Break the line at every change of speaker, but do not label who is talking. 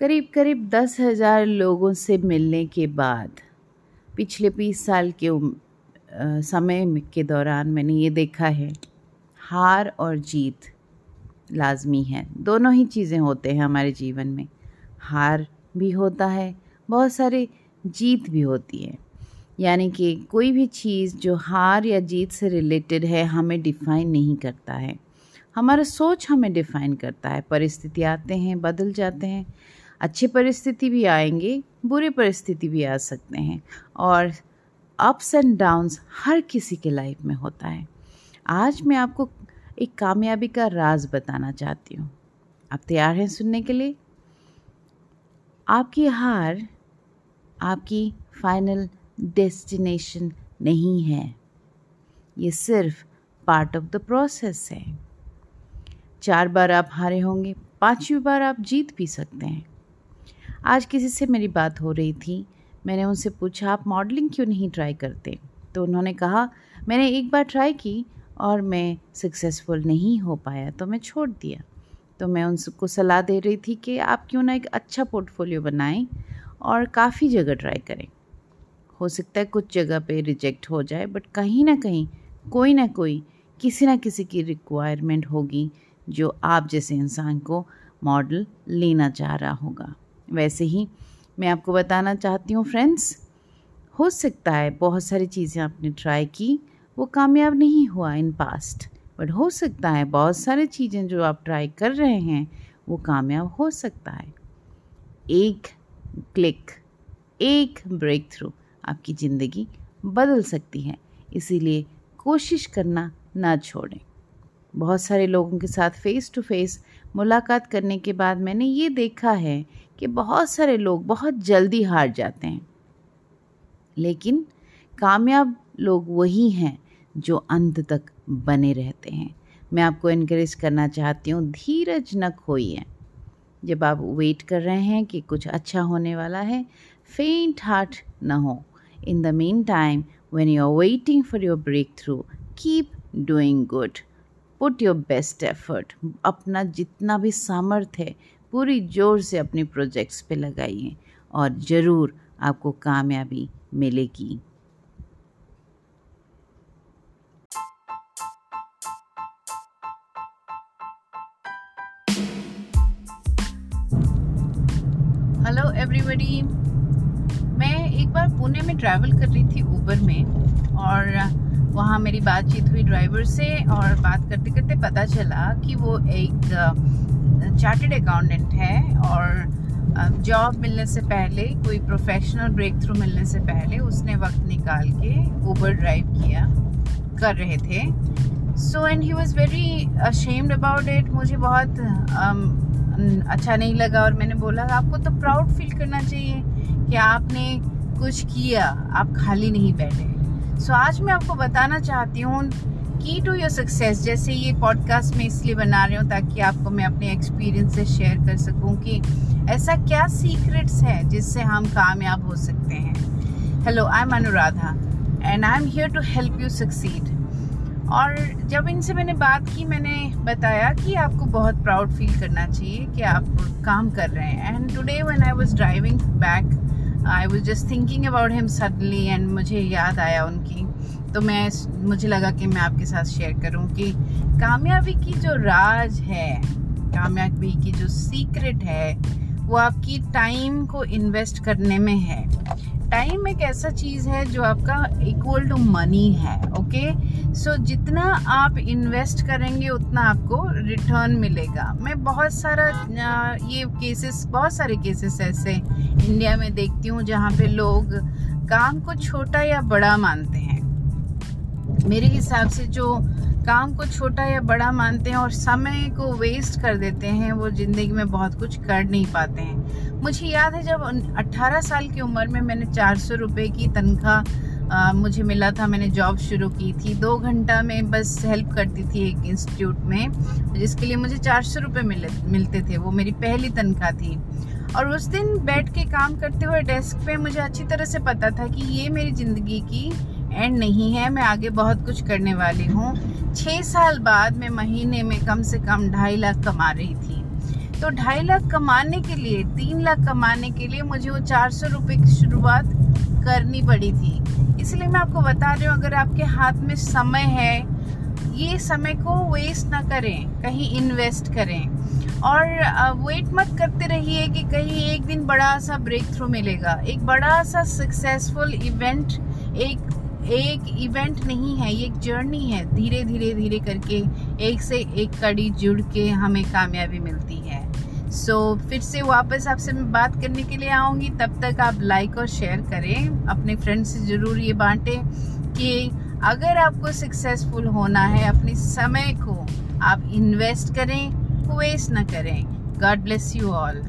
करीब करीब दस हज़ार लोगों से मिलने के बाद पिछले बीस साल के उम, आ, समय के दौरान मैंने ये देखा है हार और जीत लाजमी है। दोनों ही चीज़ें होते हैं हमारे जीवन में। हार भी होता है बहुत सारे जीत भी होती है। यानी कि कोई भी चीज़ जो हार या जीत से रिलेटेड है हमें डिफ़ाइन नहीं करता है। हमारा सोच हमें डिफ़ाइन करता है। परिस्थिति आते हैं बदल जाते हैं अच्छी परिस्थिति भी आएँगे, बुरी परिस्थिति भी आ सकते हैं और अप्स एंड डाउन्स हर किसी के लाइफ में होता है। आज मैं आपको एक कामयाबी का राज बताना चाहती हूँ। आप तैयार हैं सुनने के लिए? आपकी हार आपकी फाइनल डेस्टिनेशन नहीं है। ये सिर्फ़ पार्ट ऑफ़ द प्रोसेस है। चार बार आप हारे होंगे, पांचवी बार आप जीत भी सकते हैं। आज किसी से मेरी बात हो रही थी। मैंने उनसे पूछा, आप मॉडलिंग क्यों नहीं ट्राई करते? तो उन्होंने कहा, मैंने एक बार ट्राई की और मैं सक्सेसफुल नहीं हो पाया तो मैं छोड़ दिया। तो मैं उनको सलाह दे रही थी कि आप क्यों ना एक अच्छा पोर्टफोलियो बनाएँ और काफ़ी जगह ट्राई करें। हो सकता है कुछ जगह पे रिजेक्ट हो जाए बट कहीं ना कहीं, कोई ना कोई, किसी ना किसी की रिक्वायरमेंट होगी, जो आप जैसे इंसान को मॉडल लेना चाह रहा होगा। वैसे ही मैं आपको बताना चाहती हूँ फ्रेंड्स हो सकता है बहुत सारी चीज़ें आपने ट्राई की, वो कामयाब नहीं हुआ इन पास्ट बट हो सकता है बहुत सारी चीज़ें जो आप ट्राई कर रहे हैं, वो कामयाब हो सकता है। एक क्लिक एक ब्रेक थ्रू आपकी ज़िंदगी बदल सकती है, इसीलिए कोशिश करना ना छोड़ें। बहुत सारे लोगों के साथ फ़ेस टू फेस मुलाकात करने के बाद मैंने ये देखा है कि बहुत सारे लोग बहुत जल्दी हार जाते हैं। लेकिन कामयाब लोग वही हैं जो अंत तक बने रहते हैं। मैं आपको इनक्रेज करना चाहती हूँ, धीरज न खोइए। जब आप वेट कर रहे हैं कि कुछ अच्छा होने वाला है फेंट हार्ट न हो। In the meantime when you are waiting for your breakthrough keep doing good put your best effort अपना जितना भी सामर्थ्य है, पूरी ज़ोर से अपने प्रोजेक्ट्स पे लगाइए और ज़रूर आपको कामयाबी मिलेगी। हेलो एवरीबॉडी मैं एक बार पुणे में ट्रैवल कर रही थी ऊबर में और वहाँ मेरी बातचीत हुई ड्राइवर से और बात करते करते पता चला कि वो एक चार्टेड अकाउंटेंट है और जॉब मिलने से पहले कोई प्रोफेशनल ब्रेक थ्रू मिलने से पहले उसने वक्त निकाल के ऊबर ड्राइव किया कर रहे थे। So and he was very ashamed about it मुझे बहुत um, अच्छा नहीं लगा और मैंने बोला आपको तो प्राउड फील करना चाहिए कि आपने कुछ किया आप खाली नहीं बैठे। सो आज मैं आपको बताना चाहती हूँ की टू योर सक्सेस जैसे ये पॉडकास्ट में इसलिए बना रही हूँ ताकि आपको मैं अपने एक्सपीरियंस से शेयर कर सकूँ कि ऐसा क्या सीक्रेट्स है जिससे हम कामयाब हो सकते हैं। Hello I am Anuradha and I am here to help you succeed और जब इनसे मैंने बात की, मैंने बताया कि आपको बहुत प्राउड फील करना चाहिए कि आप काम कर रहे हैं। And today when I was driving back I was just thinking about him suddenly and मुझे याद आया उनकी। तो मैं मुझे लगा कि मैं आपके साथ शेयर करूँ कि कामयाबी की जो राज है, कामयाबी की जो सीक्रेट है, वो आपकी टाइम को इन्वेस्ट करने में है। टाइम एक ऐसा चीज़ है जो आपका इक्वल टू मनी है ओके सो so, जितना आप इन्वेस्ट करेंगे उतना आपको रिटर्न मिलेगा। मैं बहुत सारा ये केसेस बहुत सारे केसेस ऐसे इंडिया में देखती हूँ जहाँ पे लोग काम को छोटा या बड़ा मानते हैं। मेरे हिसाब से जो काम को छोटा या बड़ा मानते हैं और समय को वेस्ट कर देते हैं वो ज़िंदगी में बहुत कुछ कर नहीं पाते हैं। मुझे याद है जब 18 साल की उम्र में मैंने चार सौ रुपये की तनख्वाह मुझे मिला था। मैंने जॉब शुरू की थी। दो घंटा में बस हेल्प करती थी एक इंस्टीट्यूट में, जिसके लिए मुझे चार सौ रुपये मिले, मिलते थे। वो मेरी पहली तनख्वाह थी। और उस दिन बैठ के काम करते हुए डेस्क पे मुझे अच्छी तरह से पता था कि ये मेरी ज़िंदगी की एंड नहीं है। मैं आगे बहुत कुछ करने वाली हूँ। छः साल बाद मैं महीने में कम से कम ढाई लाख कमा रही थी।
तो ढाई लाख कमाने के लिए, तीन लाख कमाने के लिए मुझे वो चार सौ रुपये की शुरुआत करनी पड़ी थी। इसलिए मैं आपको बता रही हूँ, अगर आपके हाथ में समय है, ये समय को वेस्ट ना करें, कहीं इन्वेस्ट करें। और वेट मत करते रहिए कि कहीं एक दिन बड़ा सा ब्रेक थ्रू मिलेगा। एक बड़ा सा सक्सेसफुल इवेंट एक एक इवेंट नहीं है, ये एक जर्नी है। धीरे धीरे धीरे करके एक से एक कड़ी जुड़ के हमें कामयाबी मिलती है। सो so, फिर से वापस आपसे मैं बात करने के लिए आऊँगी। तब तक आप लाइक और शेयर करें। अपने फ्रेंड से ज़रूर ये बांटें कि अगर आपको सक्सेसफुल होना है अपने समय को आप इन्वेस्ट करें वेस्ट ना करें। God bless you all